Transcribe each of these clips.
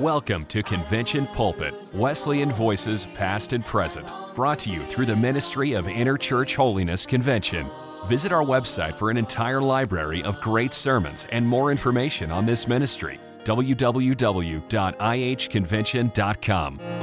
Welcome to Convention Pulpit, Wesleyan Voices Past and Present, brought to you through the Ministry of Interchurch Holiness Convention. Visit our website for an entire library of great sermons and more information on this ministry www.ihconvention.com.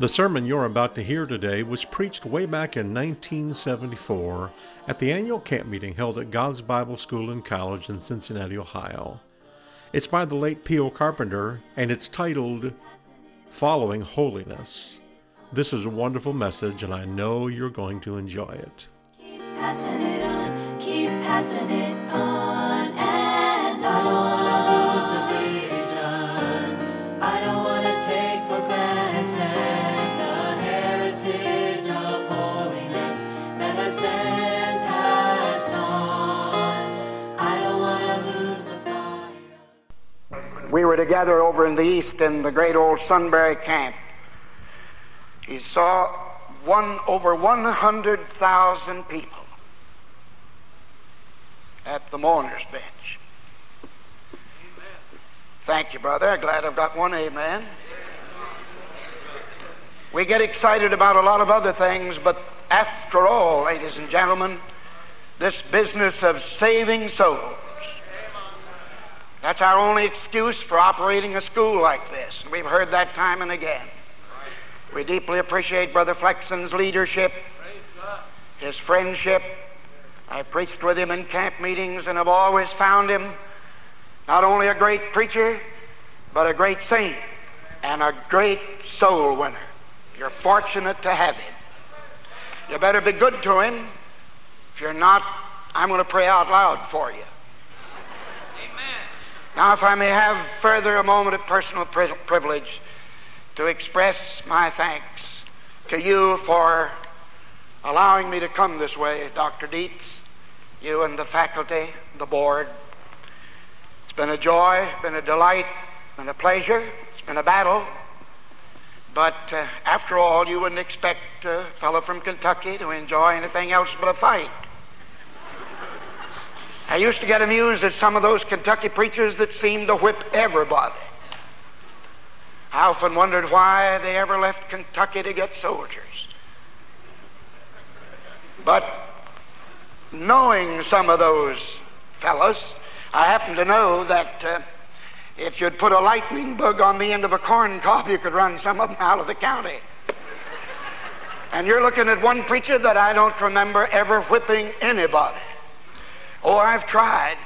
The sermon you're about to hear today was preached way back in 1974 at the annual camp meeting held at God's Bible School and College in Cincinnati, Ohio. It's by the late P.O. Carpenter and it's titled Following Holiness. This is a wonderful message and I know you're going to enjoy it. Keep passing it on, keep passing it on, We were together over in the east in the great old Sunbury camp. He saw one over 100,000 people at the mourner's bench. Amen. Thank you, brother. Glad I've got one amen. We get excited about a lot of other things, but after all, ladies and gentlemen, this business of saving souls that's our only excuse for operating a school like this. We've heard that time and again. We deeply appreciate Brother Flexen's leadership, his friendship. I preached with him in camp meetings and have always found him not only a great preacher, but a great saint and a great soul winner. You're fortunate to have him. You better be good to him. If you're not, I'm going to pray out loud for you. Now, if I may have further a moment of personal pri- privilege to express my thanks to you for allowing me to come this way, Dr. Dietz, you and the faculty, the board. It's been a joy, been a delight, been a pleasure, it's been a battle. But uh, after all, you wouldn't expect a fellow from Kentucky to enjoy anything else but a fight. I used to get amused at some of those Kentucky preachers that seemed to whip everybody. I often wondered why they ever left Kentucky to get soldiers. But knowing some of those fellows, I happen to know that uh, if you'd put a lightning bug on the end of a corn cob, you could run some of them out of the county. And you're looking at one preacher that I don't remember ever whipping anybody. Oh, I've tried,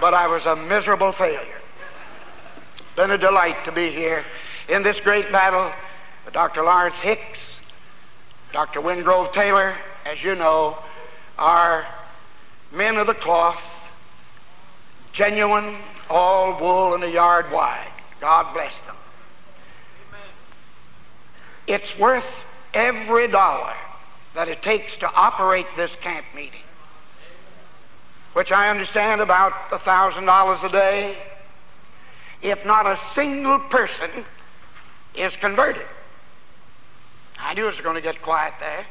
but I was a miserable failure. Been a delight to be here in this great battle. Dr. Lawrence Hicks, Dr. Wingrove Taylor, as you know, are men of the cloth, genuine, all wool and a yard wide. God bless them. It's worth every dollar that it takes to operate this camp meeting which I understand about a thousand dollars a day, if not a single person is converted. I knew it was going to get quiet there.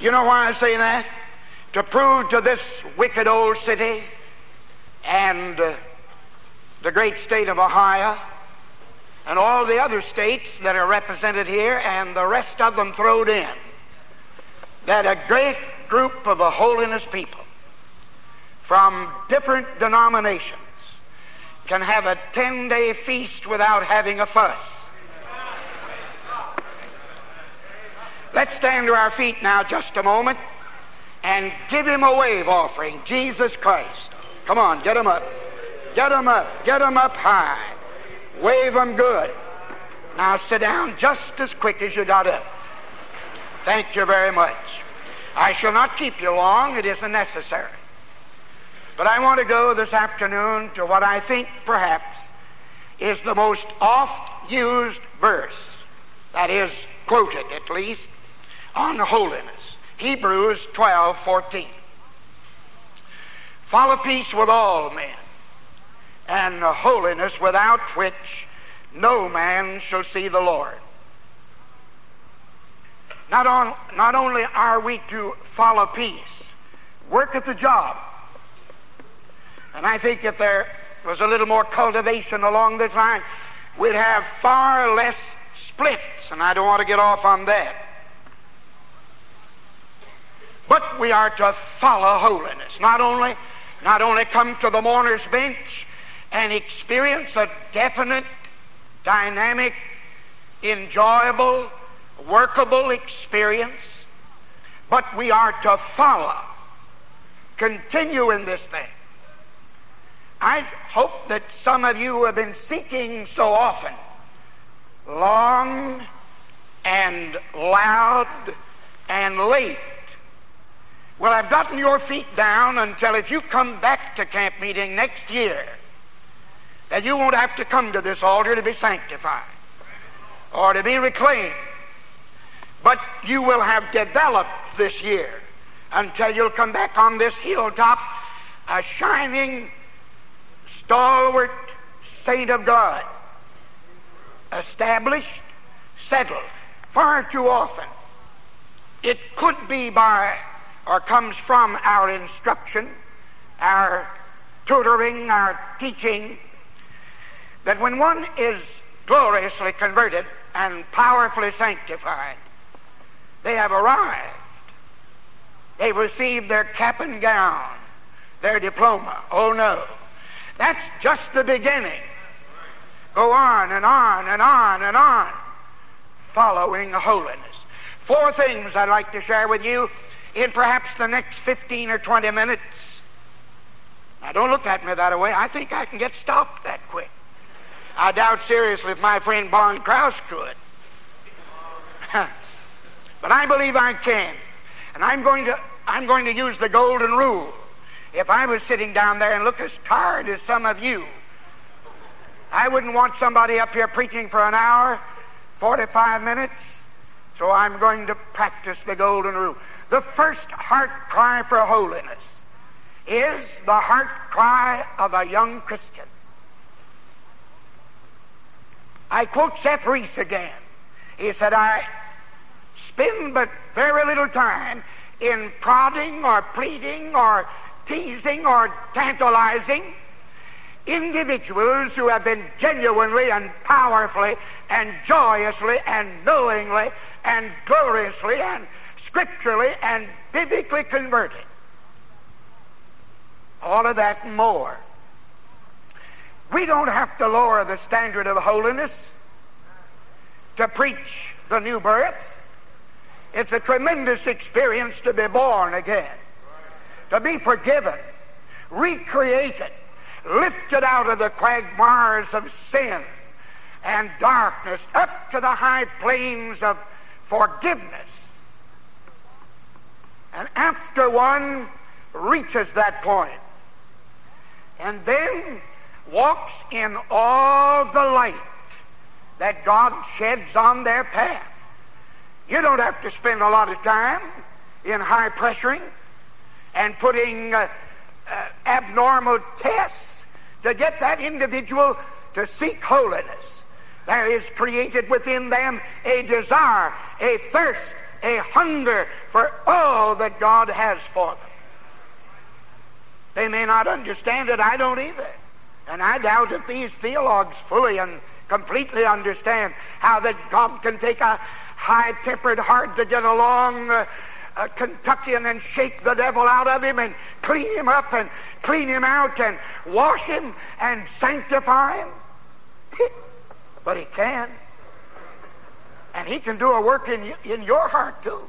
You know why I say that? To prove to this wicked old city and uh, the great state of Ohio and all the other states that are represented here and the rest of them thrown in that a great group of a holiness people from different denominations can have a 10 day feast without having a fuss. Let's stand to our feet now just a moment and give him a wave offering. Jesus Christ. Come on, get him up. Get him up. Get him up high. Wave him good. Now sit down just as quick as you got up. Thank you very much. I shall not keep you long. It isn't necessary. But I want to go this afternoon to what I think perhaps is the most oft used verse, that is, quoted at least, on holiness. Hebrews 12 14. Follow peace with all men, and holiness without which no man shall see the Lord. Not, on, not only are we to follow peace, work at the job. And I think if there was a little more cultivation along this line, we'd have far less splits, and I don't want to get off on that. But we are to follow holiness. Not only, not only come to the mourner's bench and experience a definite, dynamic, enjoyable, workable experience, but we are to follow, continue in this thing. I hope that some of you have been seeking so often, long and loud and late. Well, I've gotten your feet down until if you come back to camp meeting next year, that you won't have to come to this altar to be sanctified or to be reclaimed. But you will have developed this year until you'll come back on this hilltop a shining, stalwart saint of God, established, settled. Far too often, it could be by or comes from our instruction, our tutoring, our teaching, that when one is gloriously converted and powerfully sanctified, they have arrived. They've received their cap and gown, their diploma. Oh no. That's just the beginning. Go on and on and on and on, following holiness. Four things I'd like to share with you in perhaps the next 15 or 20 minutes. Now, don't look at me that way. I think I can get stopped that quick. I doubt seriously if my friend Barn Krause could. But I believe I can. And I'm going to I'm going to use the golden rule. If I was sitting down there and look as tired as some of you, I wouldn't want somebody up here preaching for an hour, 45 minutes. So I'm going to practice the golden rule. The first heart cry for holiness is the heart cry of a young Christian. I quote Seth Rees again. He said, I spend but very little time in prodding or pleading or teasing or tantalizing individuals who have been genuinely and powerfully and joyously and knowingly and gloriously and scripturally and biblically converted. All of that and more. We don't have to lower the standard of holiness to preach the new birth. It's a tremendous experience to be born again, to be forgiven, recreated, lifted out of the quagmires of sin and darkness up to the high plains of forgiveness. And after one reaches that point, and then walks in all the light that God sheds on their path, you don't have to spend a lot of time in high pressuring and putting uh, uh, abnormal tests to get that individual to seek holiness. There is created within them a desire, a thirst, a hunger for all that God has for them. They may not understand it, I don't either. And I doubt that these theologues fully and completely understand how that God can take a high tempered, heart to get along uh, uh, Kentuckian and shake the devil out of him and clean him up and clean him out and wash him and sanctify him. but he can. And he can do a work in, in your heart too.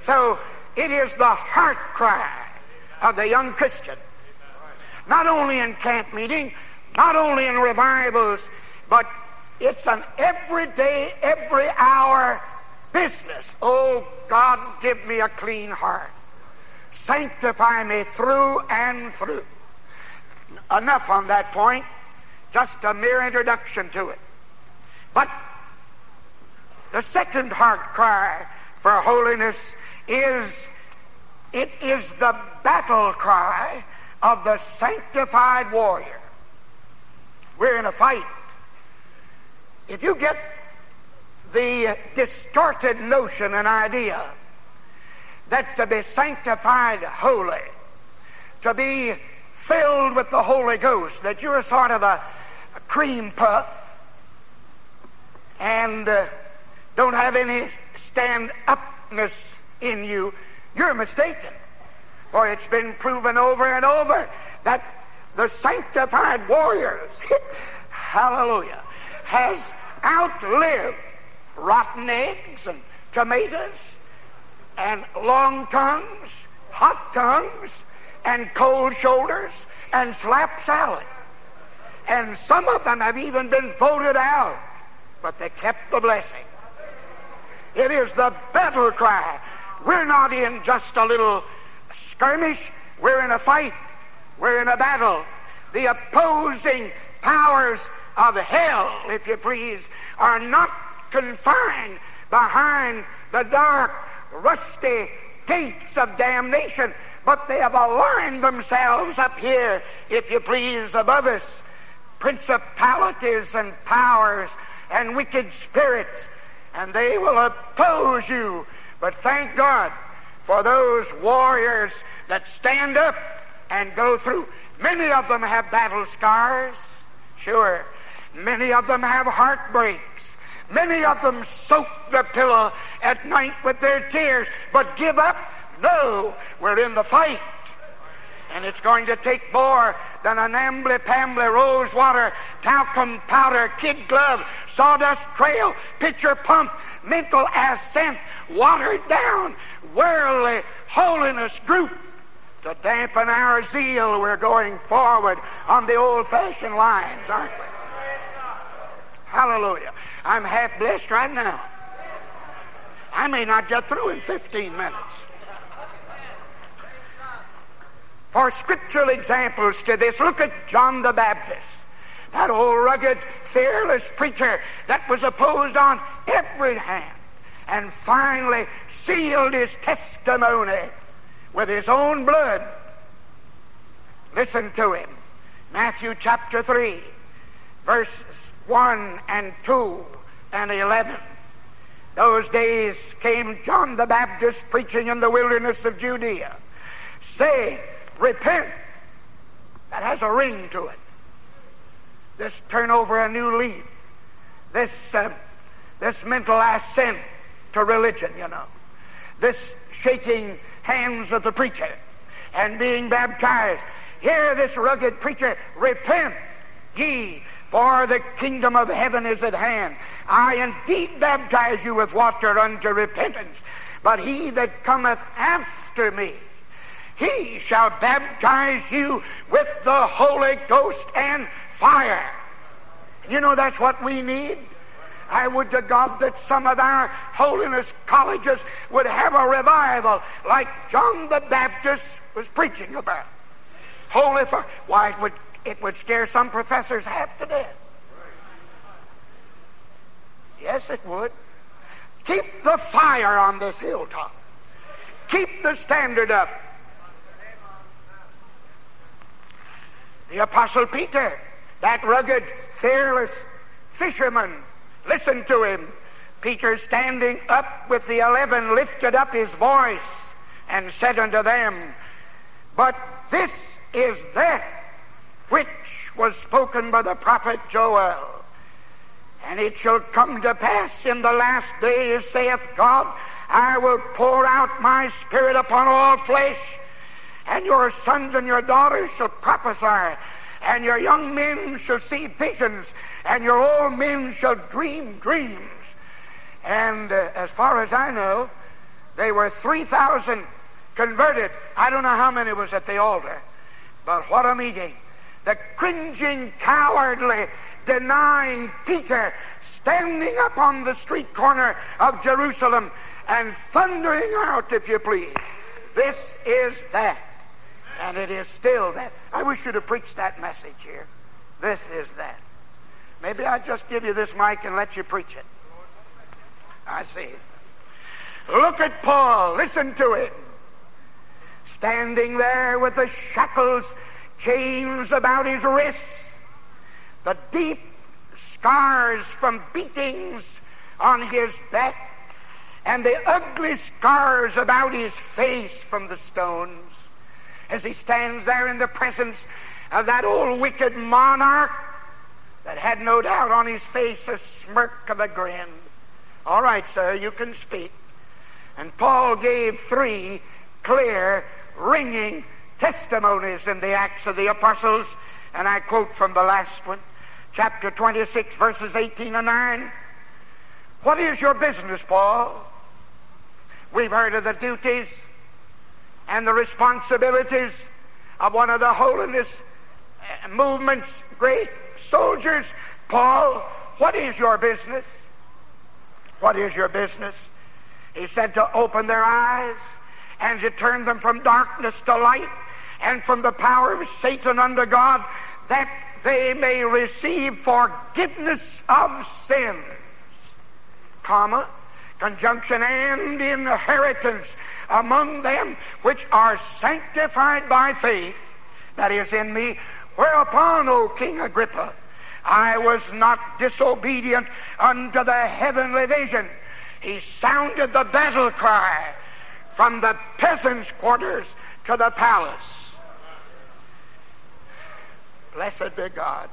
So it is the heart cry of the young Christian. Not only in camp meeting, not only in revivals, but it's an everyday, every hour business. Oh, God, give me a clean heart. Sanctify me through and through. Enough on that point. just a mere introduction to it. But the second heart cry for holiness is it is the battle cry of the sanctified warrior. We're in a fight. If you get the distorted notion and idea that to be sanctified holy, to be filled with the Holy Ghost, that you're sort of a, a cream puff and uh, don't have any stand upness in you, you're mistaken. For it's been proven over and over that the sanctified warriors, hallelujah, has outlived rotten eggs and tomatoes and long tongues, hot tongues, and cold shoulders and slap salad. And some of them have even been voted out, but they kept the blessing. It is the battle cry. We're not in just a little skirmish, we're in a fight, we're in a battle. The opposing powers of hell, if you please, are not confined behind the dark, rusty gates of damnation, but they have aligned themselves up here, if you please, above us. Principalities and powers and wicked spirits, and they will oppose you. But thank God for those warriors that stand up and go through. Many of them have battle scars, sure. Many of them have heartbreaks. Many of them soak their pillow at night with their tears, but give up? No, we're in the fight. And it's going to take more than an ambly pambly rose water, talcum powder, kid glove, sawdust trail, pitcher pump, mental ascent, watered down, worldly holiness group to dampen our zeal. We're going forward on the old fashioned lines, aren't we? Hallelujah. I'm half blessed right now. I may not get through in 15 minutes. For scriptural examples to this, look at John the Baptist. That old rugged, fearless preacher that was opposed on every hand and finally sealed his testimony with his own blood. Listen to him. Matthew chapter 3, verses 1 and 2 and 11. Those days came John the Baptist preaching in the wilderness of Judea, saying, Repent. That has a ring to it. This turn over a new leaf. This, uh, this mental assent to religion, you know. This shaking hands of the preacher and being baptized. Hear this rugged preacher, repent ye, for the kingdom of heaven is at hand. I indeed baptize you with water unto repentance, but he that cometh after me, he shall baptize you with the Holy Ghost and fire. You know that's what we need? I would to God that some of our holiness colleges would have a revival like John the Baptist was preaching about. Holy fire. Why, would, it would scare some professors half to death. Yes, it would. Keep the fire on this hilltop. Keep the standard up. The Apostle Peter, that rugged, fearless fisherman, listen to him. Peter, standing up with the eleven, lifted up his voice and said unto them, But this is that which was spoken by the prophet Joel. And it shall come to pass in the last days, saith God, I will pour out my spirit upon all flesh, and your sons and your daughters shall prophesy, and your young men shall see visions, and your old men shall dream dreams. And uh, as far as I know, they were 3,000 converted. I don't know how many was at the altar, but what a meeting. The cringing, cowardly, denying Peter standing up on the street corner of Jerusalem and thundering out, if you please, this is that. And it is still that. I wish you'd have preached that message here. This is that. Maybe I just give you this mic and let you preach it. I see. Look at Paul. Listen to it. Standing there with the shackles, chains about his wrists, the deep scars from beatings on his back, and the ugly scars about his face from the stones. As he stands there in the presence of that old wicked monarch that had no doubt on his face a smirk of a grin. All right, sir, you can speak. And Paul gave three clear, ringing testimonies in the Acts of the Apostles, and I quote from the last one, chapter 26, verses 18 and 9. What is your business, Paul? We've heard of the duties and the responsibilities of one of the holiness uh, movement's great soldiers. Paul, what is your business? What is your business? He said to open their eyes and to turn them from darkness to light and from the power of Satan under God, that they may receive forgiveness of sins. Comma, conjunction and inheritance among them which are sanctified by faith that is in me. Whereupon, O King Agrippa, I was not disobedient unto the heavenly vision. He sounded the battle cry from the peasants' quarters to the palace. Blessed be God.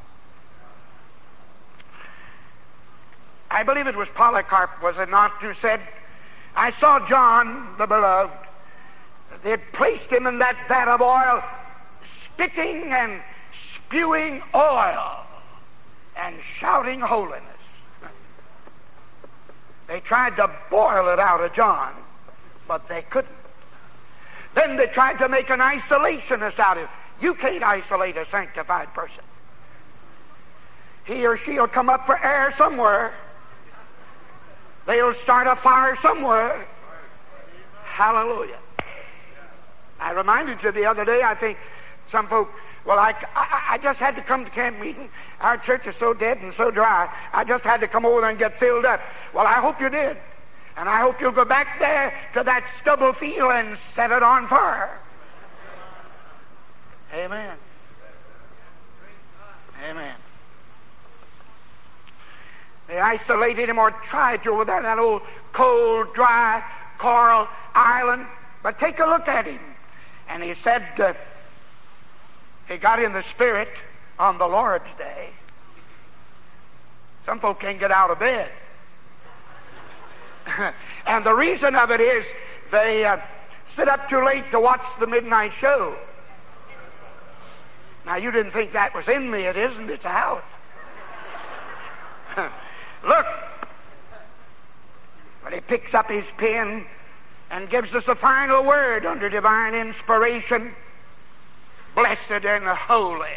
I believe it was Polycarp, was it not, who said, I saw John, the beloved. They had placed him in that vat of oil, spitting and spewing oil and shouting holiness. They tried to boil it out of John, but they couldn't. Then they tried to make an isolationist out of him. You can't isolate a sanctified person. He or she'll come up for air somewhere. They'll start a fire somewhere. Hallelujah. I reminded you the other day, I think some folk, well, I, I, I, just had to come to camp meeting. Our church is so dead and so dry. I just had to come over there and get filled up. Well, I hope you did. And I hope you'll go back there to that stubble field and set it on fire. Amen. Amen. They isolated him or tried to over there, that old cold, dry coral island. But take a look at him. And he said, uh, he got in the spirit on the Lord's day. Some folk can't get out of bed. and the reason of it is they uh, sit up too late to watch the midnight show. Now, you didn't think that was in me. It isn't. It's out. Look. But he picks up his pen and gives us a final word under divine inspiration. Blessed and holy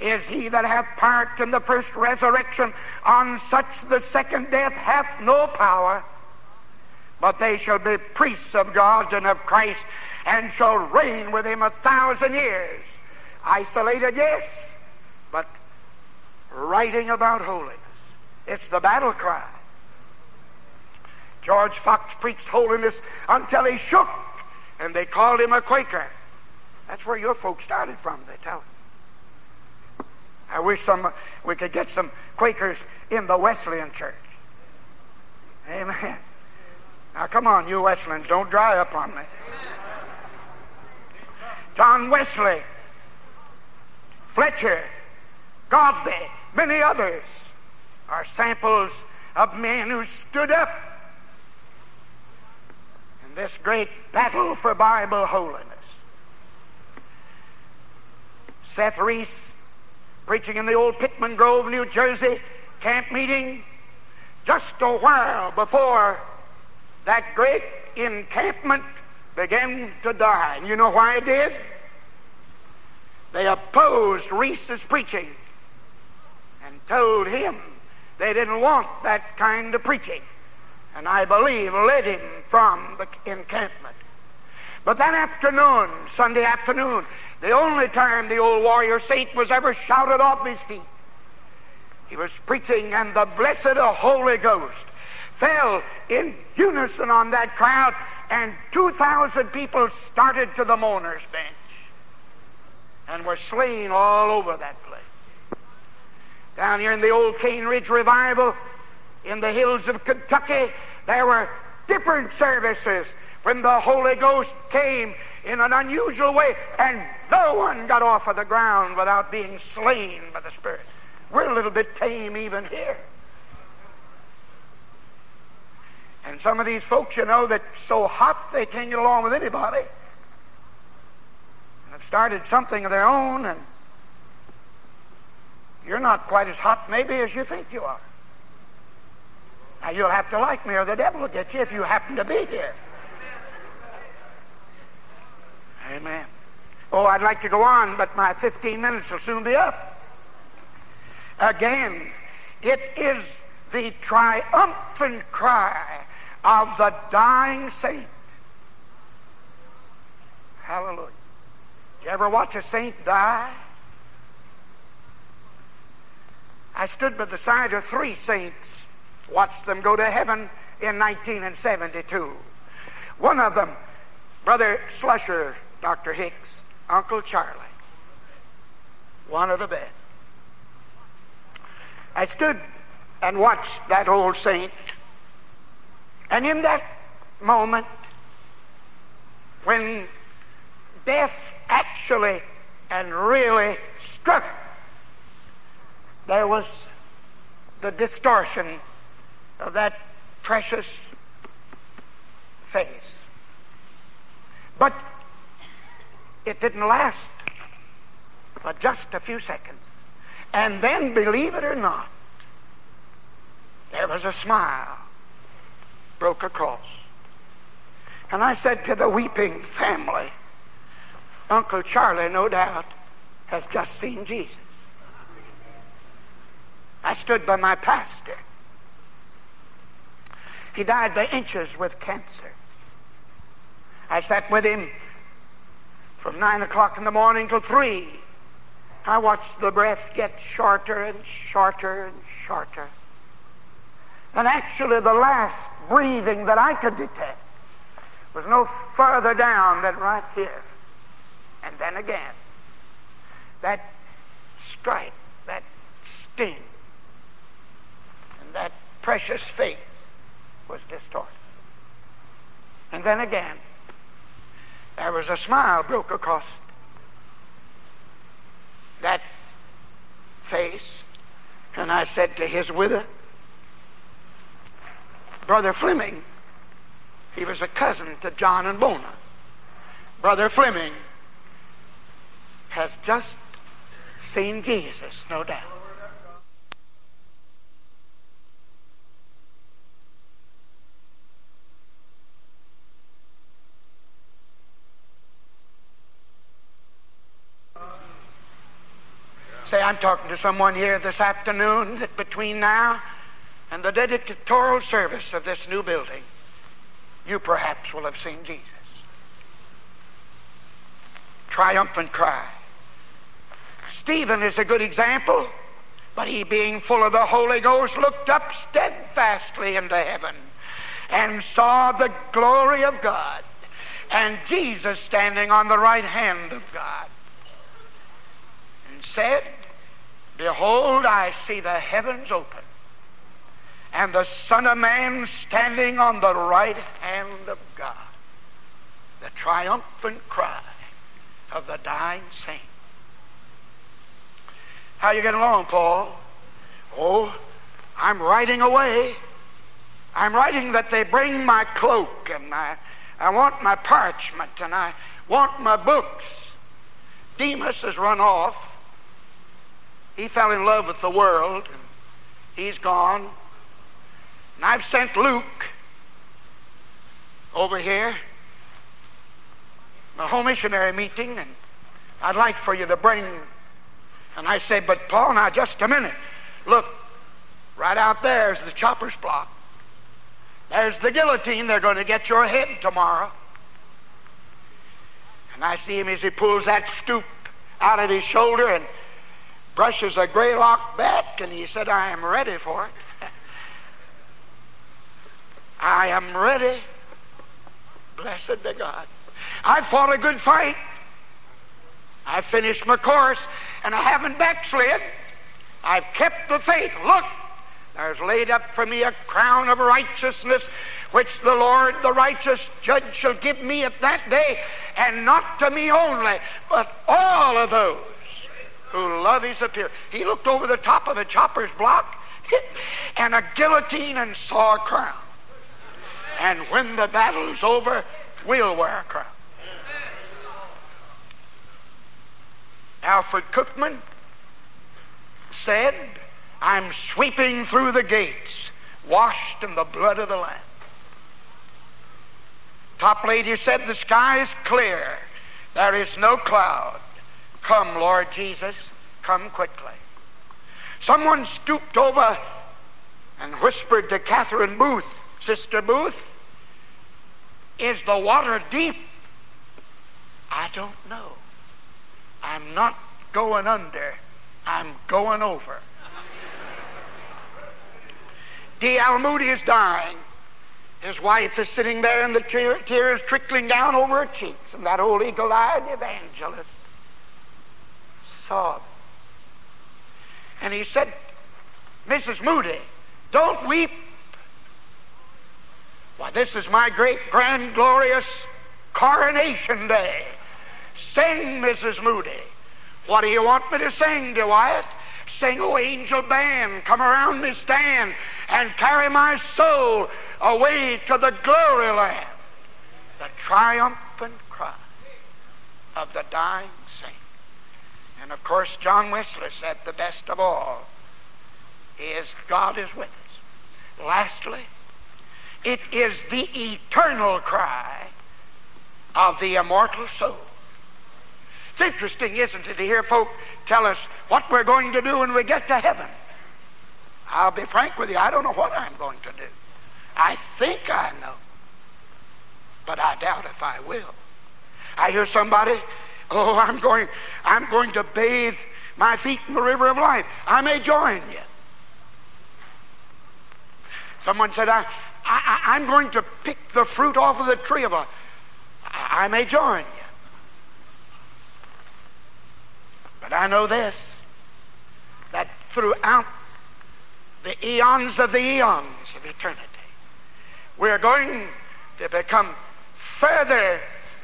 is he that hath part in the first resurrection. On such the second death hath no power, but they shall be priests of God and of Christ, and shall reign with him a thousand years. Isolated, yes, but writing about holiness. It's the battle cry. George Fox preached holiness until he shook, and they called him a Quaker. That's where your folks started from, they tell me. I wish some we could get some Quakers in the Wesleyan church. Amen. Now come on, you Wesleyans, don't dry up on me. John Wesley, Fletcher, Godbey, many others are samples of men who stood up in this great battle for Bible holiness. Seth Rees, preaching in the old Pitman Grove, New Jersey camp meeting, just a while before that great encampment began to die. And you know why it did? They opposed Rees's preaching and told him they didn't want that kind of preaching. And I believe led him from the encampment. But that afternoon, Sunday afternoon, the only time the old warrior saint was ever shouted off his feet, He was preaching, and the blessed Holy Ghost fell in unison on that crowd, and 2,000 people started to the mourner's bench and were slain all over that place. Down here in the old Cane Ridge revival, in the hills of Kentucky, there were different services when the Holy Ghost came in an unusual way, and no one got off of the ground without being slain by the Spirit. We're a little bit tame even here. And some of these folks, you know, that's so hot they can't get along with anybody, have started something of their own, and you're not quite as hot maybe as you think you are. Now you'll have to like me or the devil will get you if you happen to be here. Amen. Oh, I'd like to go on, but my 15 minutes will soon be up. Again, it is the triumphant cry of the dying saint. Hallelujah. You ever watch a saint die? I stood by the side of three saints, watched them go to heaven in 1972. One of them, Brother Slusher, Dr. Hicks, Uncle Charlie, one of the best. I stood and watched that old saint and in that moment, when death actually and really struck, there was the distortion of that precious face. But it didn't last but just a few seconds. And then, believe it or not, there was a smile broke across. And I said to the weeping family, Uncle Charlie, no doubt, has just seen Jesus. I stood by my pastor. He died by inches with cancer. I sat with him from 9 o'clock in the morning till 3. I watched the breath get shorter and shorter and shorter. And actually, the last breathing that I could detect was no further down than right here. And then again, that strike, that sting, and that precious face was distorted. And then again, there was a smile broke across that face, and I said to his widow, Brother Fleming, he was a cousin to John and Bona. Brother Fleming has just seen Jesus, no doubt. Say, I'm talking to someone here this afternoon that between now and the dedicatorial service of this new building, you perhaps will have seen Jesus. Triumphant cry. Stephen is a good example, but he, being full of the Holy Ghost, looked up steadfastly into heaven and saw the glory of God and Jesus standing on the right hand of God and said, Behold, I see the heavens open and the Son of Man standing on the right hand of God. The triumphant cry of the dying saint. How you getting along, Paul? Oh, I'm writing away. I'm writing that they bring my cloak and I, I want my parchment and I want my books. Demas has run off. He fell in love with the world and he's gone. And I've sent Luke over here, the home missionary meeting, and I'd like for you to bring. And I say, but Paul, now just a minute. Look, right out there is the chopper's block. There's the guillotine. They're going to get your head tomorrow. And I see him as he pulls that stoop out of his shoulder, and brushes a gray lock back, and he said, I am ready for it. I am ready. Blessed be God. I fought a good fight. I finished my course, and I haven't backslid. I've kept the faith. Look, there's laid up for me a crown of righteousness, which the Lord, the righteous judge, shall give me at that day, and not to me only, but all of those who love his appearance. He looked over the top of the chopper's block and a guillotine and saw a crown. And when the battle's over, we'll wear a crown. Alfred Cookman said, I'm sweeping through the gates, washed in the blood of the Lamb. Toplady said, The sky is clear. There is no cloud. Come, Lord Jesus, come quickly. Someone stooped over and whispered to Catherine Booth, Sister Booth, is the water deep? I don't know. I'm not going under. I'm going over. D.L. Moody is dying. His wife is sitting there and the tears trickling down over her cheeks. And that old eagle-eyed evangelist saw sobbed. And he said, Mrs. Moody, don't weep. Why, this is my great, grand, glorious coronation day. Sing, Mrs. Moody. What do you want me to sing, Dwight? Sing, O angel band, come around me stand and carry my soul away to the glory land. The triumphant cry of the dying saint. And of course, John Wesley said the best of all is God is with us. Lastly, it is the eternal cry of the immortal soul. It's interesting, isn't it, to hear folk tell us what we're going to do when we get to heaven. I'll be frank with you, I don't know what I'm going to do. I think I know, but I doubt if I will. I hear somebody, oh, I'm going, I'm going to bathe my feet in the river of life. I may join you. Someone said, I, I, I'm going to pick the fruit off of the tree of life. I, I may join you. But I know this that throughout the eons of the eons of eternity, we're going to become further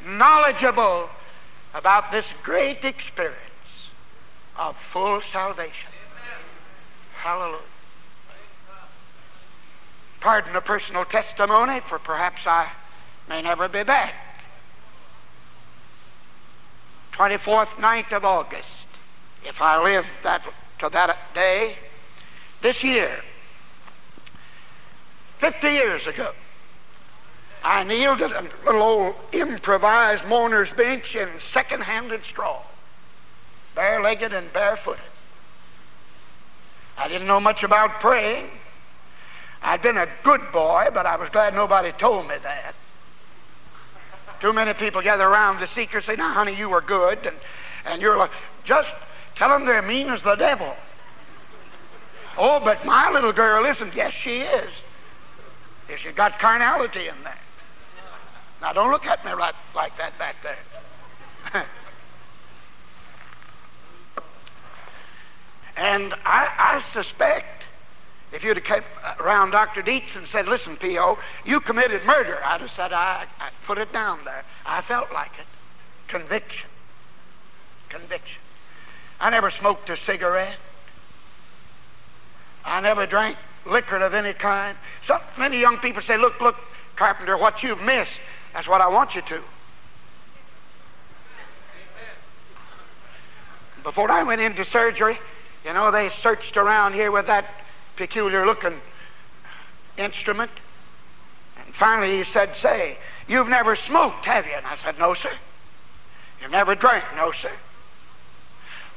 knowledgeable about this great experience of full salvation. Hallelujah. Pardon a personal testimony, for perhaps I may never be back. 24th night of August, if I live that to that day, this year, 50 years ago, I kneeled at a little old improvised mourner's bench in second-handed straw, bare-legged and barefooted. I didn't know much about praying. I'd been a good boy, but I was glad nobody told me that. Too many people gather around the seeker say, now, honey, you were good. And, and you're like, just tell them they're mean as the devil. Oh, but my little girl isn't. Yes, she is. She's got carnality in there. Now, don't look at me right like that back there. and I, I suspect if you'd have kept around Dr. Dietz and said, listen, P.O., you committed murder, I'd have said, I, I put it down there. I felt like it. Conviction. Conviction. I never smoked a cigarette. I never drank liquor of any kind. So many young people say, look, look, Carpenter, what you've missed, that's what I want you to. Before I went into surgery, you know, they searched around here with that peculiar looking instrument. And finally he said, Say, you've never smoked, have you? And I said, No, sir. You've never drank? No, sir.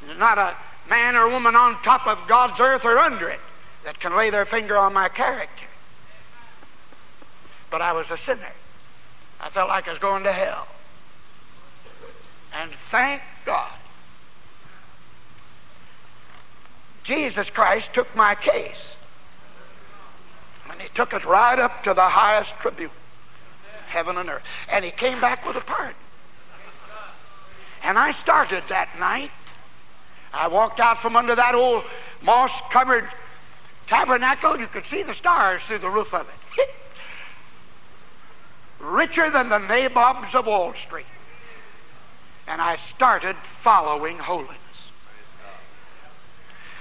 There's not a man or woman on top of God's earth or under it that can lay their finger on my character. But I was a sinner. I felt like I was going to hell. And thank God Jesus Christ took my case. And he took it right up to the highest tribune, heaven and earth. And he came back with a pardon. And I started that night. I walked out from under that old moss covered tabernacle. You could see the stars through the roof of it. Richer than the nabobs of Wall Street. And I started following holiness.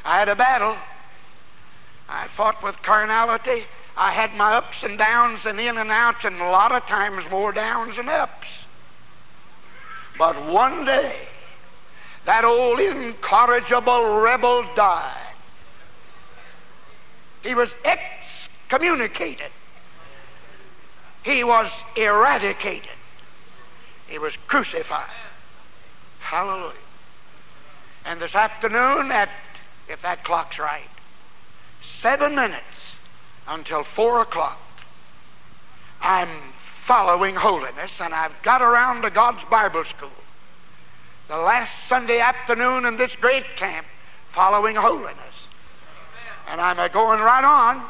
I had a battle. I fought with carnality. I had my ups and downs and in and outs, and a lot of times more downs than ups. But one day, that old incorrigible rebel died. He was excommunicated. He was eradicated. He was crucified. Hallelujah. And this afternoon, at, if that clock's right, seven minutes until four o'clock, I'm following holiness, and I've got around to God's Bible School the last Sunday afternoon in this great camp following holiness. And I'm going right on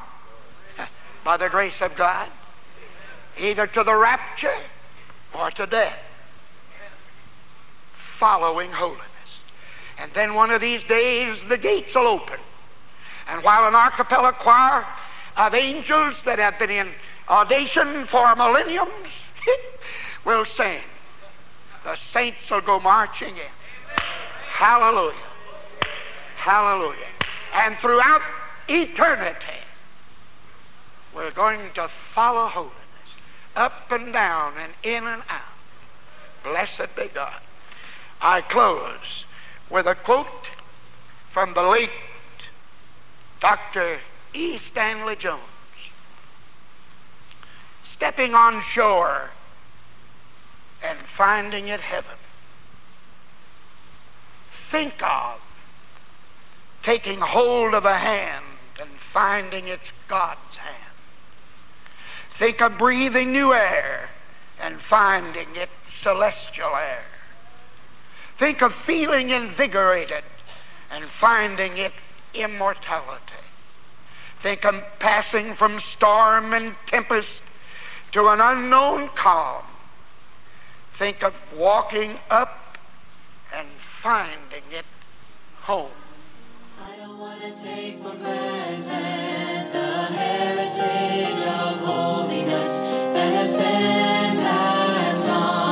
by the grace of God, either to the rapture or to death, following holiness. And then one of these days the gates will open. And while an acapella choir of angels that have been in audition for millenniums will sing. The saints will go marching in. Hallelujah. Hallelujah. And throughout eternity, we're going to follow holiness up and down and in and out. Blessed be God. I close with a quote from the late Dr. E. Stanley Jones stepping on shore and finding it heaven. Think of taking hold of a hand and finding it's God's hand. Think of breathing new air and finding it celestial air. Think of feeling invigorated and finding it immortality. Think of passing from storm and tempest to an unknown calm. Think of walking up and finding it home. I don't want to take for granted the heritage of holiness that has been passed on.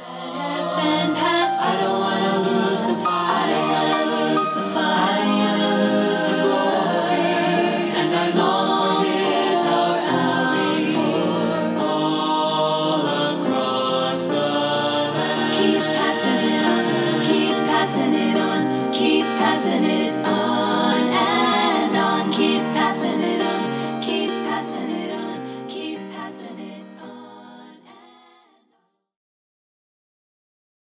Has been passed. I don't want